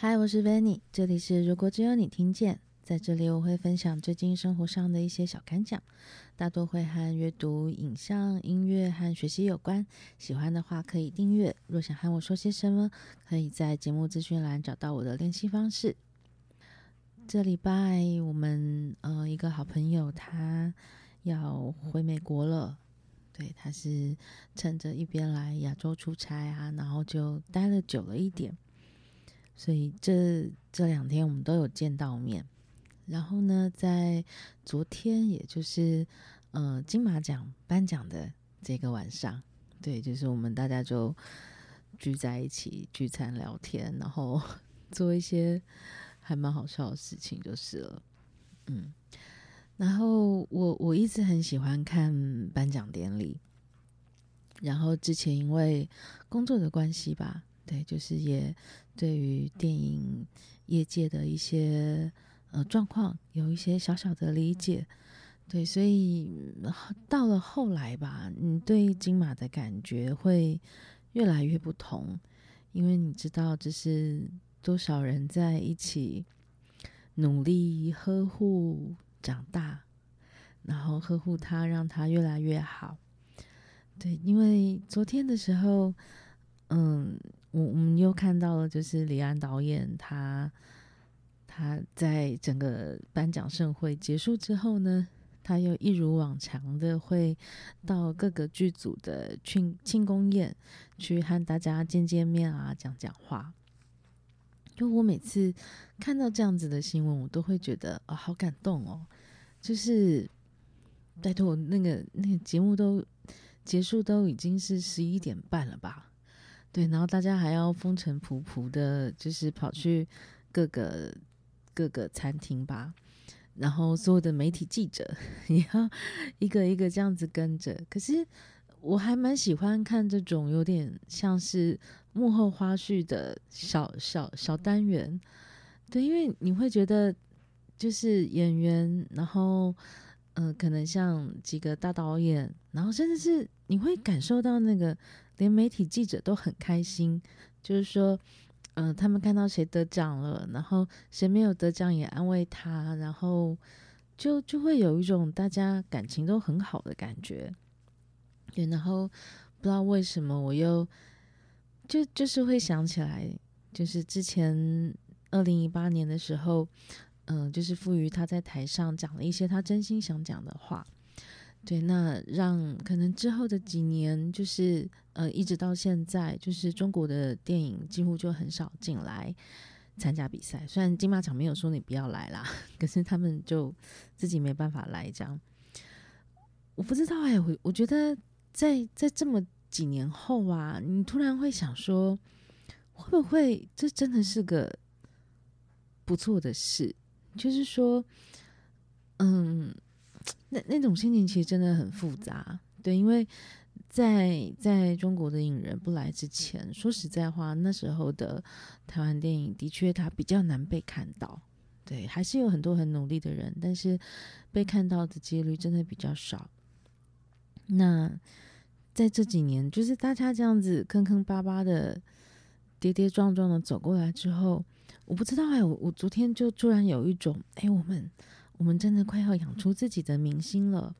嗨，我是 Vanny，这里是如果只有你听见。在这里我会分享最近生活上的一些小感想，大多会和阅读、影像、音乐和学习有关。喜欢的话可以订阅。若想和我说些什么，可以在节目资讯栏找到我的联系方式。这礼拜我们呃一个好朋友他要回美国了，对，他是趁着一边来亚洲出差啊，然后就待了久了一点，所以这这两天我们都有见到面。然后呢，在昨天，也就是呃金马奖颁奖的这个晚上，对，就是我们大家就聚在一起聚餐聊天，然后 做一些。还蛮好笑的事情就是了，嗯，然后我我一直很喜欢看颁奖典礼，然后之前因为工作的关系吧，对，就是也对于电影业界的一些呃状况有一些小小的理解，对，所以到了后来吧，你对金马的感觉会越来越不同，因为你知道这是。多少人在一起努力呵护长大，然后呵护他，让他越来越好。对，因为昨天的时候，嗯，我们又看到了，就是李安导演他他在整个颁奖盛会结束之后呢，他又一如往常的会到各个剧组的庆庆功宴去和大家见见面啊，讲讲话。就我每次看到这样子的新闻，我都会觉得啊、哦，好感动哦！就是拜托，那个那个节目都结束，都已经是十一点半了吧？对，然后大家还要风尘仆仆的，就是跑去各个各个餐厅吧，然后所有的媒体记者 也要一个一个这样子跟着。可是我还蛮喜欢看这种有点像是。幕后花絮的小小小单元，对，因为你会觉得就是演员，然后嗯、呃，可能像几个大导演，然后甚至是你会感受到那个连媒体记者都很开心，就是说，嗯、呃，他们看到谁得奖了，然后谁没有得奖也安慰他，然后就就会有一种大家感情都很好的感觉，对，然后不知道为什么我又。就就是会想起来，就是之前二零一八年的时候，嗯、就是赋予他在台上讲了一些他真心想讲的话，对，那让可能之后的几年，就是呃，一直到现在，就是中国的电影几乎就很少进来参加比赛。虽然金马奖没有说你不要来啦，可是他们就自己没办法来这样。我不知道哎、我我觉得在在这么。几年后啊，你突然会想说，会不会这真的是个不错的事？就是说，嗯，那那种心情其实真的很复杂。对，因为在在中国的影人不来之前，说实在话，那时候的台湾电影的确它比较难被看到。对，还是有很多很努力的人，但是被看到的几率真的比较少。那。在这几年，就是大家这样子坑坑巴巴的、跌跌撞撞的走过来之后，我不知道哎，我我昨天就突然有一种，哎，我们我们真的快要养出自己的明星了，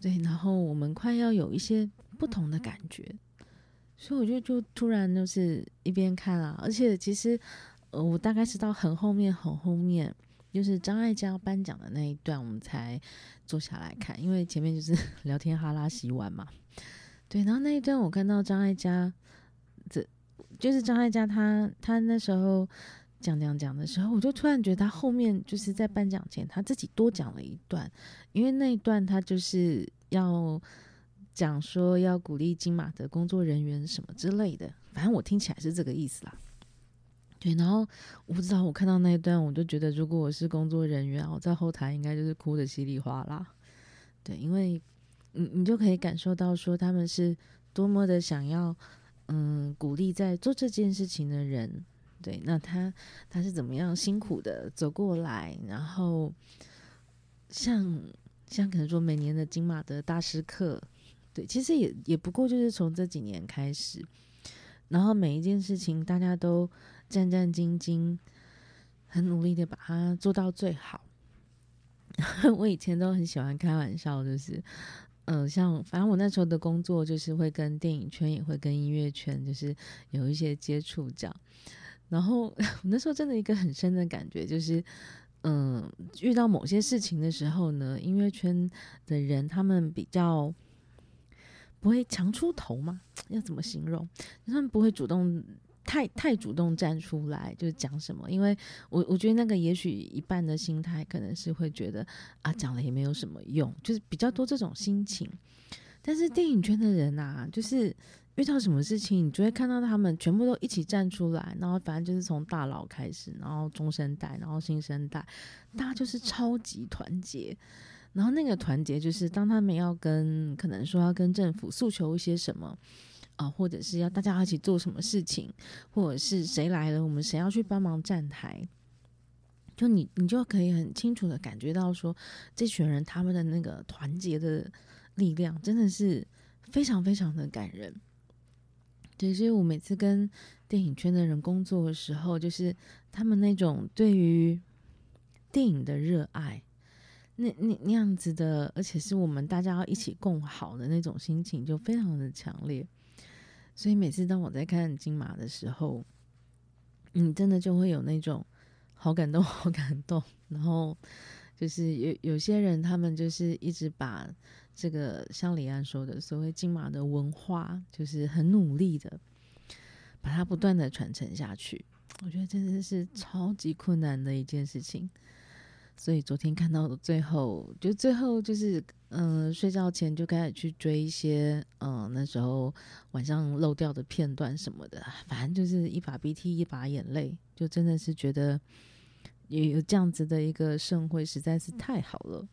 对，然后我们快要有一些不同的感觉，所以我就就突然就是一边看啊，而且其实呃，我大概是到很后面很后面，就是张艾嘉颁奖的那一段，我们才坐下来看，因为前面就是 聊天哈拉洗碗嘛。对，然后那一段我看到张艾嘉，这就是张艾嘉他他那时候讲讲讲的时候，我就突然觉得他后面就是在颁奖前他自己多讲了一段，因为那一段他就是要讲说要鼓励金马的工作人员什么之类的，反正我听起来是这个意思啦。对，然后我不知道我看到那一段，我就觉得如果我是工作人员，我在后台应该就是哭得稀里哗啦。对，因为。你你就可以感受到说他们是多么的想要，嗯，鼓励在做这件事情的人，对，那他他是怎么样辛苦的走过来，然后像像可能说每年的金马的大师课，对，其实也也不过就是从这几年开始，然后每一件事情大家都战战兢兢，很努力的把它做到最好。我以前都很喜欢开玩笑，就是，嗯、像反正我那时候的工作就是会跟电影圈，也会跟音乐圈，就是有一些接触这样。然后 那时候真的一个很深的感觉就是。嗯，遇到某些事情的时候呢，音乐圈的人他们比较不会强出头嘛？要怎么形容？他们不会主动太太主动站出来，就是讲什么？因为我我觉得那个也许一半的心态可能是会觉得啊，讲了也没有什么用，就是比较多这种心情。但是电影圈的人啊，就是。遇到什么事情，你就会看到他们全部都一起站出来，然后反正就是从大佬开始，然后中生代，然后新生代，大家就是超级团结。然后那个团结，就是当他们要跟可能说要跟政府诉求一些什么啊、或者是要大家一起做什么事情，或者是谁来了，我们谁要去帮忙站台，就你你就可以很清楚的感觉到说，这群人他们的那个团结的力量真的是非常非常的感人。对，所以我每次跟电影圈的人工作的时候，就是他们那种对于电影的热爱，那那那样子的，而且是我们大家要一起共好的那种心情，就非常的强烈。所以每次当我在看金马的时候，你真的就会有那种好感动，好感动。然后就是有有些人，他们就是一直把。这个像李安说的，所谓金马的文化，就是很努力的把它不断的传承下去。我觉得真的是超级困难的一件事情。所以昨天看到的最后，就最后就是，嗯、睡觉前就开始去追一些，嗯、那时候晚上漏掉的片段什么的，反正就是一把鼻涕一把眼泪，就真的是觉得有有这样子的一个盛会实在是太好了，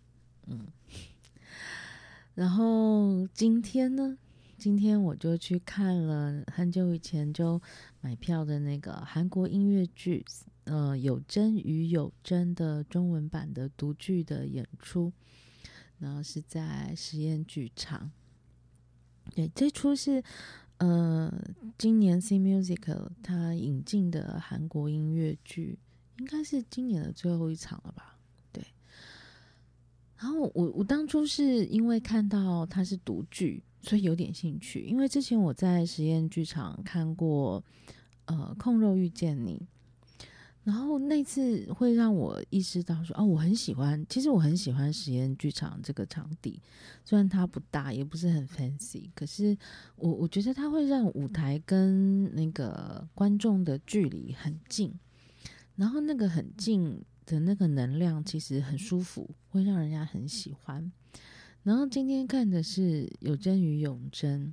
嗯。然后今天呢，今天我就去看了很久以前就买票的那个韩国音乐剧，呃，有真与有真的中文版的独剧的演出，然后是在实验剧场。对，这出是呃，今年 C Music 它引进的韩国音乐剧，应该是今年的最后一场了吧。对然后我我当初是因为看到它是独剧，所以有点兴趣。因为之前我在实验剧场看过，呃，《控肉遇见你》，然后那次会让我意识到说，哦，我很喜欢。其实我很喜欢实验剧场这个场地，虽然它不大，也不是很 fancy，可是我我觉得它会让舞台跟那个观众的距离很近，然后那个很近。的那个能量其实很舒服，会让人家很喜欢。然后今天看的是有真与永真，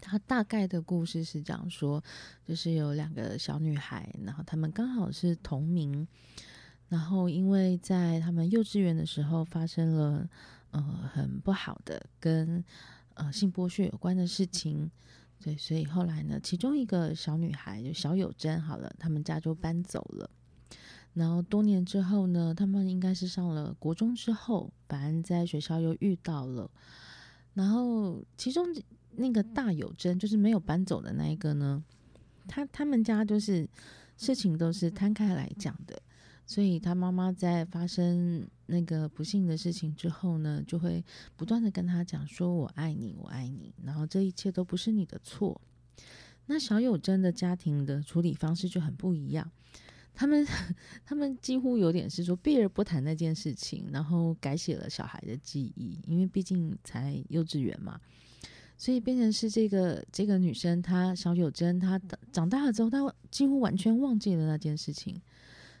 他大概的故事是讲说，就是有两个小女孩，然后她们刚好是同名，然后因为在他们幼稚园的时候发生了呃很不好的跟呃性剥削有关的事情，对，所以后来呢，其中一个小女孩就小有真好了，他们家就搬走了。然后多年之后呢，他们应该是上了国中之后，反正在学校又遇到了。然后其中那个大有真，就是没有搬走的那一个呢，他他们家就是事情都是摊开来讲的，所以他妈妈在发生那个不幸的事情之后呢，就会不断的跟他讲说：“我爱你，我爱你。”然后这一切都不是你的错。那小友真的家庭的处理方式就很不一样。他们他们几乎有点是说避而不谈那件事情，然后改写了小孩的记忆，因为毕竟才幼稚园嘛，所以变成是这个这个女生，她小友珍，她长大了之后，她几乎完全忘记了那件事情。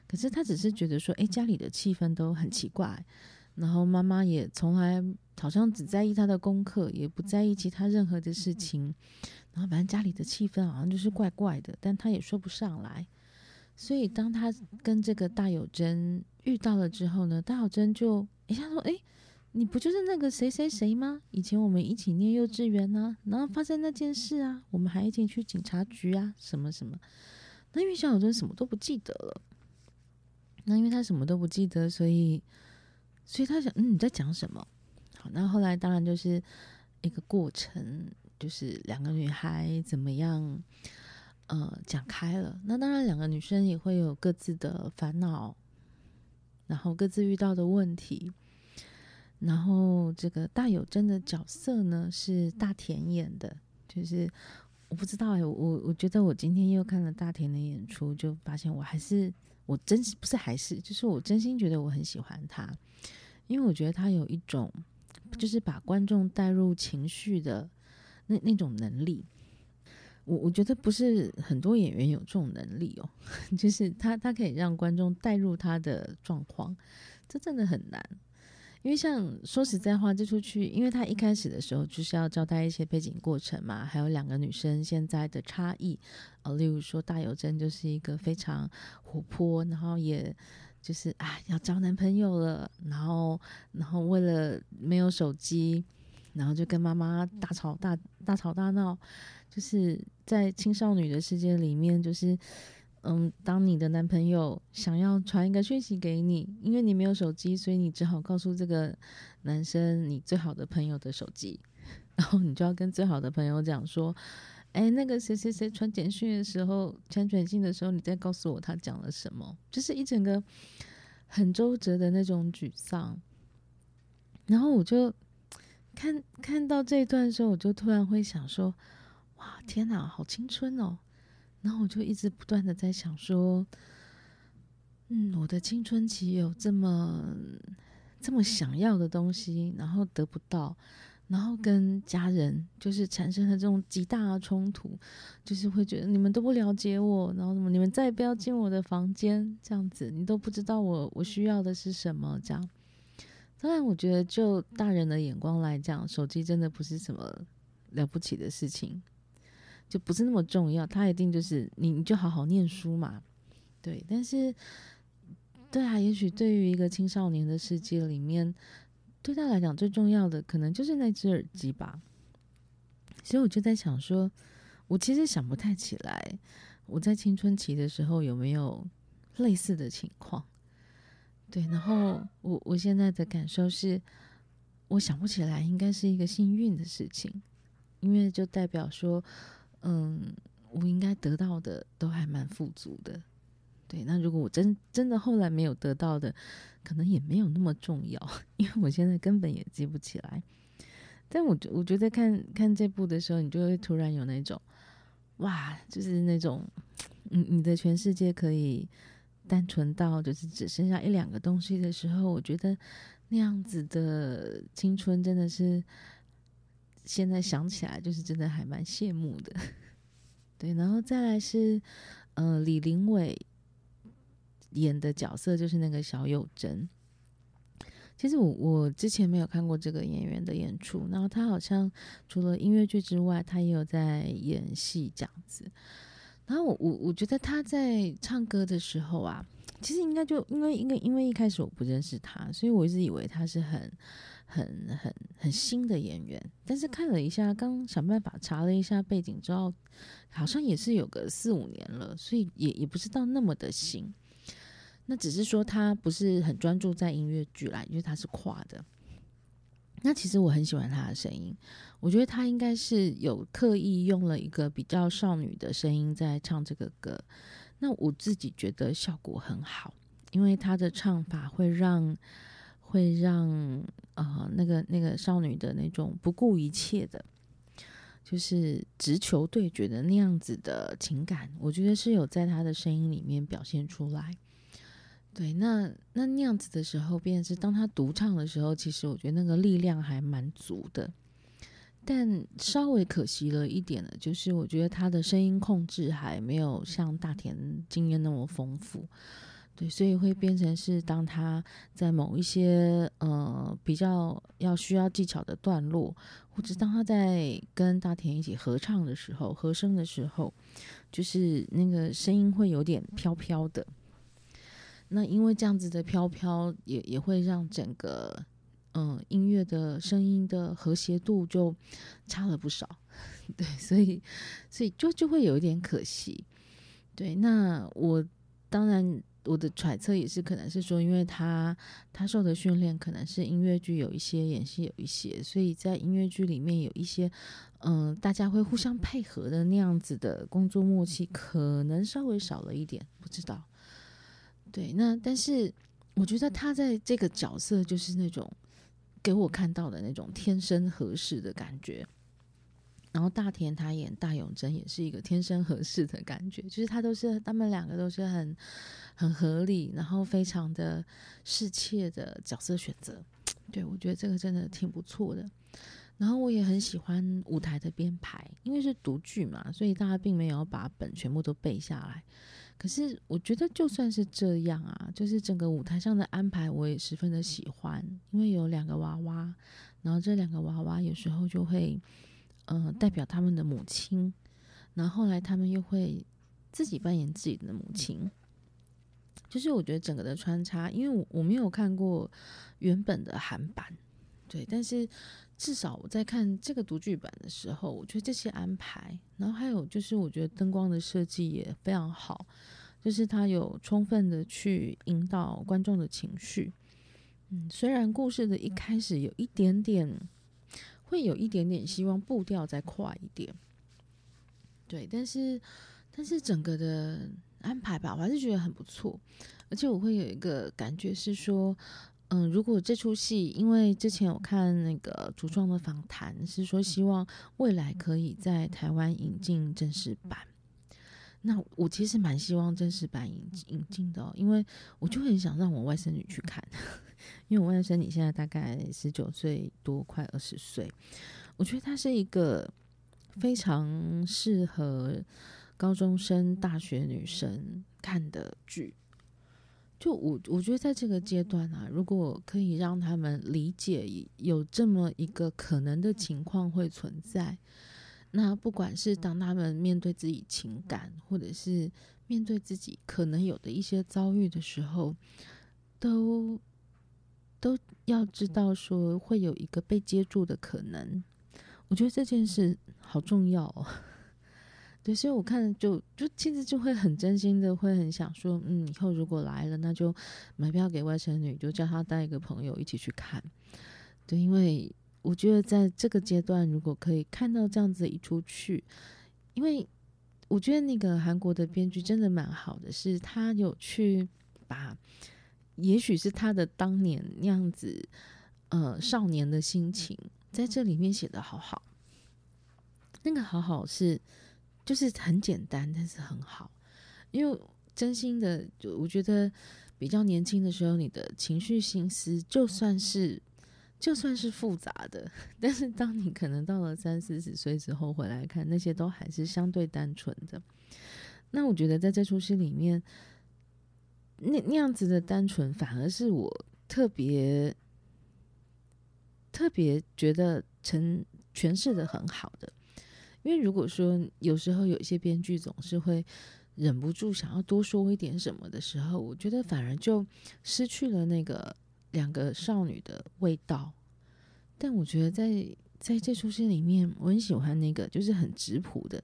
可是他只是觉得说，哎，家里的气氛都很奇怪，然后妈妈也从来好像只在意他的功课，也不在意其他任何的事情，然后反正家里的气氛好像就是怪怪的，但他也说不上来。所以，当他跟这个大有真遇到了之后呢，大有真就一下说：“诶，你不就是那个谁谁谁吗？以前我们一起念幼稚园啊，然后发生那件事啊，我们还一起去警察局啊，什么什么。”那因为小有真什么都不记得了，那因为他什么都不记得，所以，所以他想：“嗯，你在讲什么？”好，那后来当然就是一个过程，就是两个女孩怎么样。呃讲开了。那当然，两个女生也会有各自的烦恼，然后各自遇到的问题。然后这个大有真的角色呢是大田演的，就是我不知道哎、我我觉得我今天又看了大田的演出，就发现我还是我真是不是还是，就是我真心觉得我很喜欢他，因为我觉得他有一种就是把观众带入情绪的那那种能力，我我觉得不是很多演员有这种能力哦，就是他他可以让观众带入他的状况，这真的很难。因为像说实在话，这出剧，因为他一开始的时候就是要交代一些背景过程嘛，还有两个女生现在的差异，呃，例如说大有真就是一个非常活泼，然后也就是啊要交男朋友了，然后然后为了没有手机，然后就跟妈妈大吵大大吵大闹，就是在青少女的世界里面就是。嗯，当你的男朋友想要传一个讯息给你，因为你没有手机，所以你只好告诉这个男生你最好的朋友的手机，然后你就要跟最好的朋友讲说，哎，那个谁谁谁传简讯的时候，传短信的时候，你再告诉我他讲了什么，就是一整个很周折的那种沮丧。然后我就看看到这一段的时候，我就突然会想说，哇，天哪，好青春哦！然后我就一直不断的在想说，嗯，我的青春期有这么这么想要的东西，然后得不到，然后跟家人就是产生了这种极大的冲突，就是会觉得你们都不了解我，然后什么你们再也不要进我的房间，这样子你都不知道我我需要的是什么，这样。当然，我觉得就大人的眼光来讲，手机真的不是什么了不起的事情。就不是那么重要，他一定就是你，你就好好念书嘛，对。但是，对啊，也许对于一个青少年的世界里面，对他来讲最重要的，可能就是那只耳机吧。所以我就在想说，我其实想不太起来，我在青春期的时候有没有类似的情况。对，然后我我现在的感受是，我想不起来，应该是一个幸运的事情，因为就代表说。嗯，我应该得到的都还蛮富足的，对。那如果我真真的后来没有得到的，可能也没有那么重要，因为我现在根本也记不起来。但我我觉得看看这部的时候，你就会突然有那种，哇，就是那种，嗯，你的全世界可以单纯到就是只剩下一两个东西的时候，我觉得那样子的青春真的是。现在想起来，就是真的还蛮羡慕的，对。然后再来是，呃，李林伟演的角色就是那个小有真。其实我我之前没有看过这个演员的演出，然后他好像除了音乐剧之外，他也有在演戏这样子。然后我我我觉得他在唱歌的时候啊，其实应该就因为因为因为一开始我不认识他，所以我一直以为他是很。很很很新的演员，但是看了一下，刚想办法查了一下背景之后，好像也是有个四五年了，所以也也不知道那么的新。那只是说他不是很专注在音乐剧来，因为他是跨的。那其实我很喜欢他的声音，我觉得他应该是有刻意用了一个比较少女的声音在唱这个歌。那我自己觉得效果很好，因为他的唱法会让。会让呃那个那个少女的那种不顾一切的，就是直球对决的那样子的情感，我觉得是有在她的声音里面表现出来。对，那那那样子的时候，便是当她独唱的时候，其实我觉得那个力量还蛮足的。但稍微可惜了一点的，就是我觉得她的声音控制还没有像大田经验那么丰富。对，所以会变成是，当他在某一些呃比较要需要技巧的段落，或者当他在跟大田一起合唱的时候，和声的时候，就是那个声音会有点飘飘的。那因为这样子的飘飘，也也会让整个嗯、音乐的声音的和谐度就差了不少。对，所以所以就就会有一点可惜。对，那我当然。我的揣测也是，可能是说，因为他他受的训练可能是音乐剧有一些，演戏有一些，所以在音乐剧里面有一些，嗯、大家会互相配合的那样子的工作默契，可能稍微少了一点，不知道。对，那但是我觉得他在这个角色就是那种给我看到的那种天生合适的感觉。然后大田他演大永贞也是一个天生合适的感觉，就是他都是他们两个都是很很合理，然后非常的适切的角色选择。对，我觉得这个真的挺不错的。然后我也很喜欢舞台的编排，因为是独剧嘛，所以大家并没有把本全部都背下来。可是我觉得就算是这样啊，就是整个舞台上的安排我也十分的喜欢，因为有两个娃娃，然后这两个娃娃有时候就会。呃，代表他们的母亲，然后后来他们又会自己扮演自己的母亲，就是我觉得整个的穿插，因为我我没有看过原本的韩版，对，但是至少我在看这个读剧版的时候，我觉得这些安排，然后还有就是我觉得灯光的设计也非常好，就是它有充分的去引导观众的情绪，嗯，虽然故事的一开始有一点点。会有一点点希望步调再快一点，对，但是但是整个的安排吧，我还是觉得很不错。而且我会有一个感觉是说，嗯，如果这出戏，因为之前我看那个主创的访谈是说，希望未来可以在台湾引进正式版。那我其实蛮希望正式版引引进的，因为我就很想让我外甥女去看。因为我外甥女现在大概十九岁多，快二十岁，我觉得她是一个非常适合高中生、大学女生看的剧。就我我觉得在这个阶段啊，如果可以让他们理解有这么一个可能的情况会存在，那不管是当他们面对自己情感，或者是面对自己可能有的一些遭遇的时候，都。都要知道说会有一个被接住的可能，我觉得这件事好重要哦。对，所以我看就就其实就会很真心的会很想说，嗯，以后如果来了，那就买票给外甥女，就叫她带一个朋友一起去看。对，因为我觉得在这个阶段，如果可以看到这样子一出去，因为我觉得那个韩国的编剧真的蛮好的，是他有去把。也许是他的当年那样子，呃，少年的心情在这里面写得好好。那个好好是，就是很简单，但是很好。因为真心的，就我觉得比较年轻的时候，你的情绪心思就算是就算是复杂的，但是当你可能到了三四十岁之后回来看，那些都还是相对单纯的。那我觉得在这出戏里面。那那样子的单纯，反而是我特别特别觉得成诠释的很好的。因为如果说有时候有一些编剧总是会忍不住想要多说一点什么的时候，我觉得反而就失去了那个两个少女的味道。但我觉得在在这出戏里面，我很喜欢那个就是很质朴的。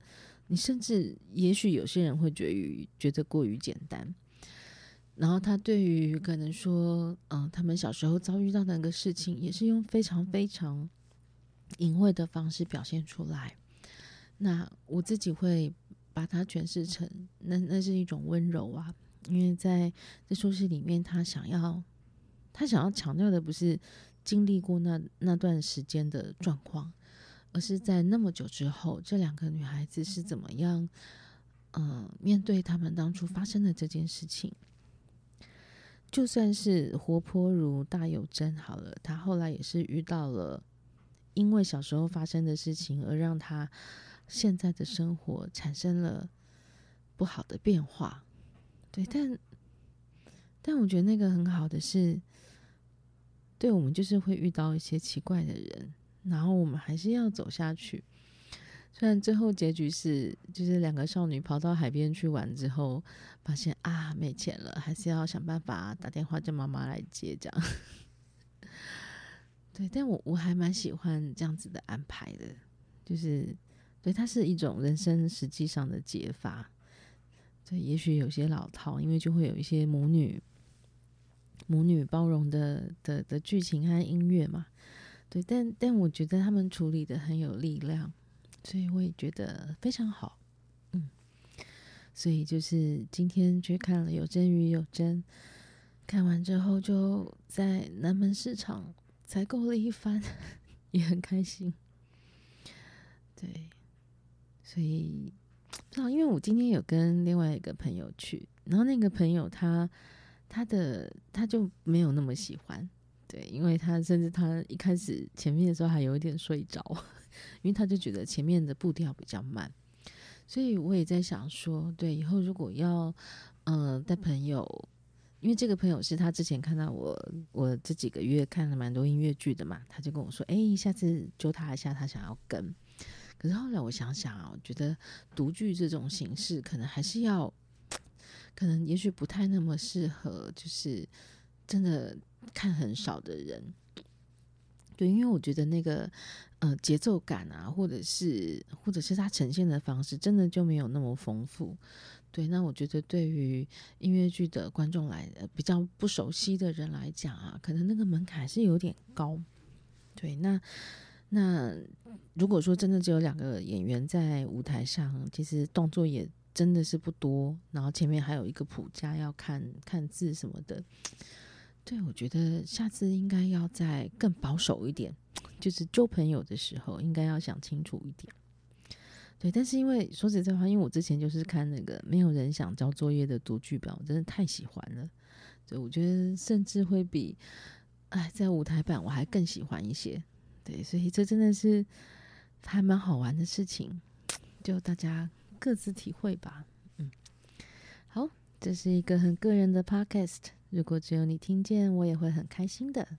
你甚至也许有些人会觉得觉得过于简单。然后他对于可能说，嗯、他们小时候遭遇到那个事情，也是用非常非常隐晦的方式表现出来。那我自己会把它诠释成，那那是一种温柔啊，因为在这出戏里面，他想要他想要强调的不是经历过那那段时间的状况，而是在那么久之后，这两个女孩子是怎么样，嗯、呃，面对他们当初发生的这件事情。就算是活泼如大有真好了，他后来也是遇到了因为小时候发生的事情，而让他现在的生活产生了不好的变化。对，但但我觉得那个很好的是，对我们就是会遇到一些奇怪的人，然后我们还是要走下去。虽然最后结局是，就是两个少女跑到海边去玩之后，发现啊没钱了，还是要想办法打电话叫妈妈来接，这样。对，但我我还蛮喜欢这样子的安排的，就是对，它是一种人生实际上的解法。对，也许有些老套，因为就会有一些母女母女包容的的的剧情和音乐嘛。对，但但我觉得他们处理的很有力量，所以我也觉得非常好。嗯，所以就是今天去看了《有真与有真》，看完之后就在南门市场采购了一番，也很开心。对，所以不知道，因为我今天有跟另外一个朋友去，然后那个朋友他他的他就没有那么喜欢。对，因为他甚至他一开始前面的时候还有一点睡着，因为他就觉得前面的步调比较慢，所以我也在想说，对，以后如果要嗯、带朋友，因为这个朋友是他之前看到我，我这几个月看了蛮多音乐剧的嘛，他就跟我说，哎，下次揪他一下，他想要跟。可是后来我想想啊，我觉得独剧这种形式可能还是要，可能也许不太那么适合，就是真的。看很少的人，对，因为我觉得那个呃节奏感啊，或者是或者是它呈现的方式，真的就没有那么丰富。对，那我觉得对于音乐剧的观众来，呃，比较不熟悉的人来讲啊，可能那个门槛是有点高。对，那那如果说真的只有两个演员在舞台上，其实动作也真的是不多，然后前面还有一个谱架要看看字什么的。对，我觉得下次应该要再更保守一点，就是交朋友的时候应该要想清楚一点。对，但是因为说实在话，因为我之前就是看那个没有人想交作业的读剧本，我真的太喜欢了。对我觉得甚至会比哎在舞台版我还更喜欢一些。对，所以这真的是还蛮好玩的事情，就大家各自体会吧。嗯，好，这是一个很个人的 podcast。如果只有你听见，我也会很开心的。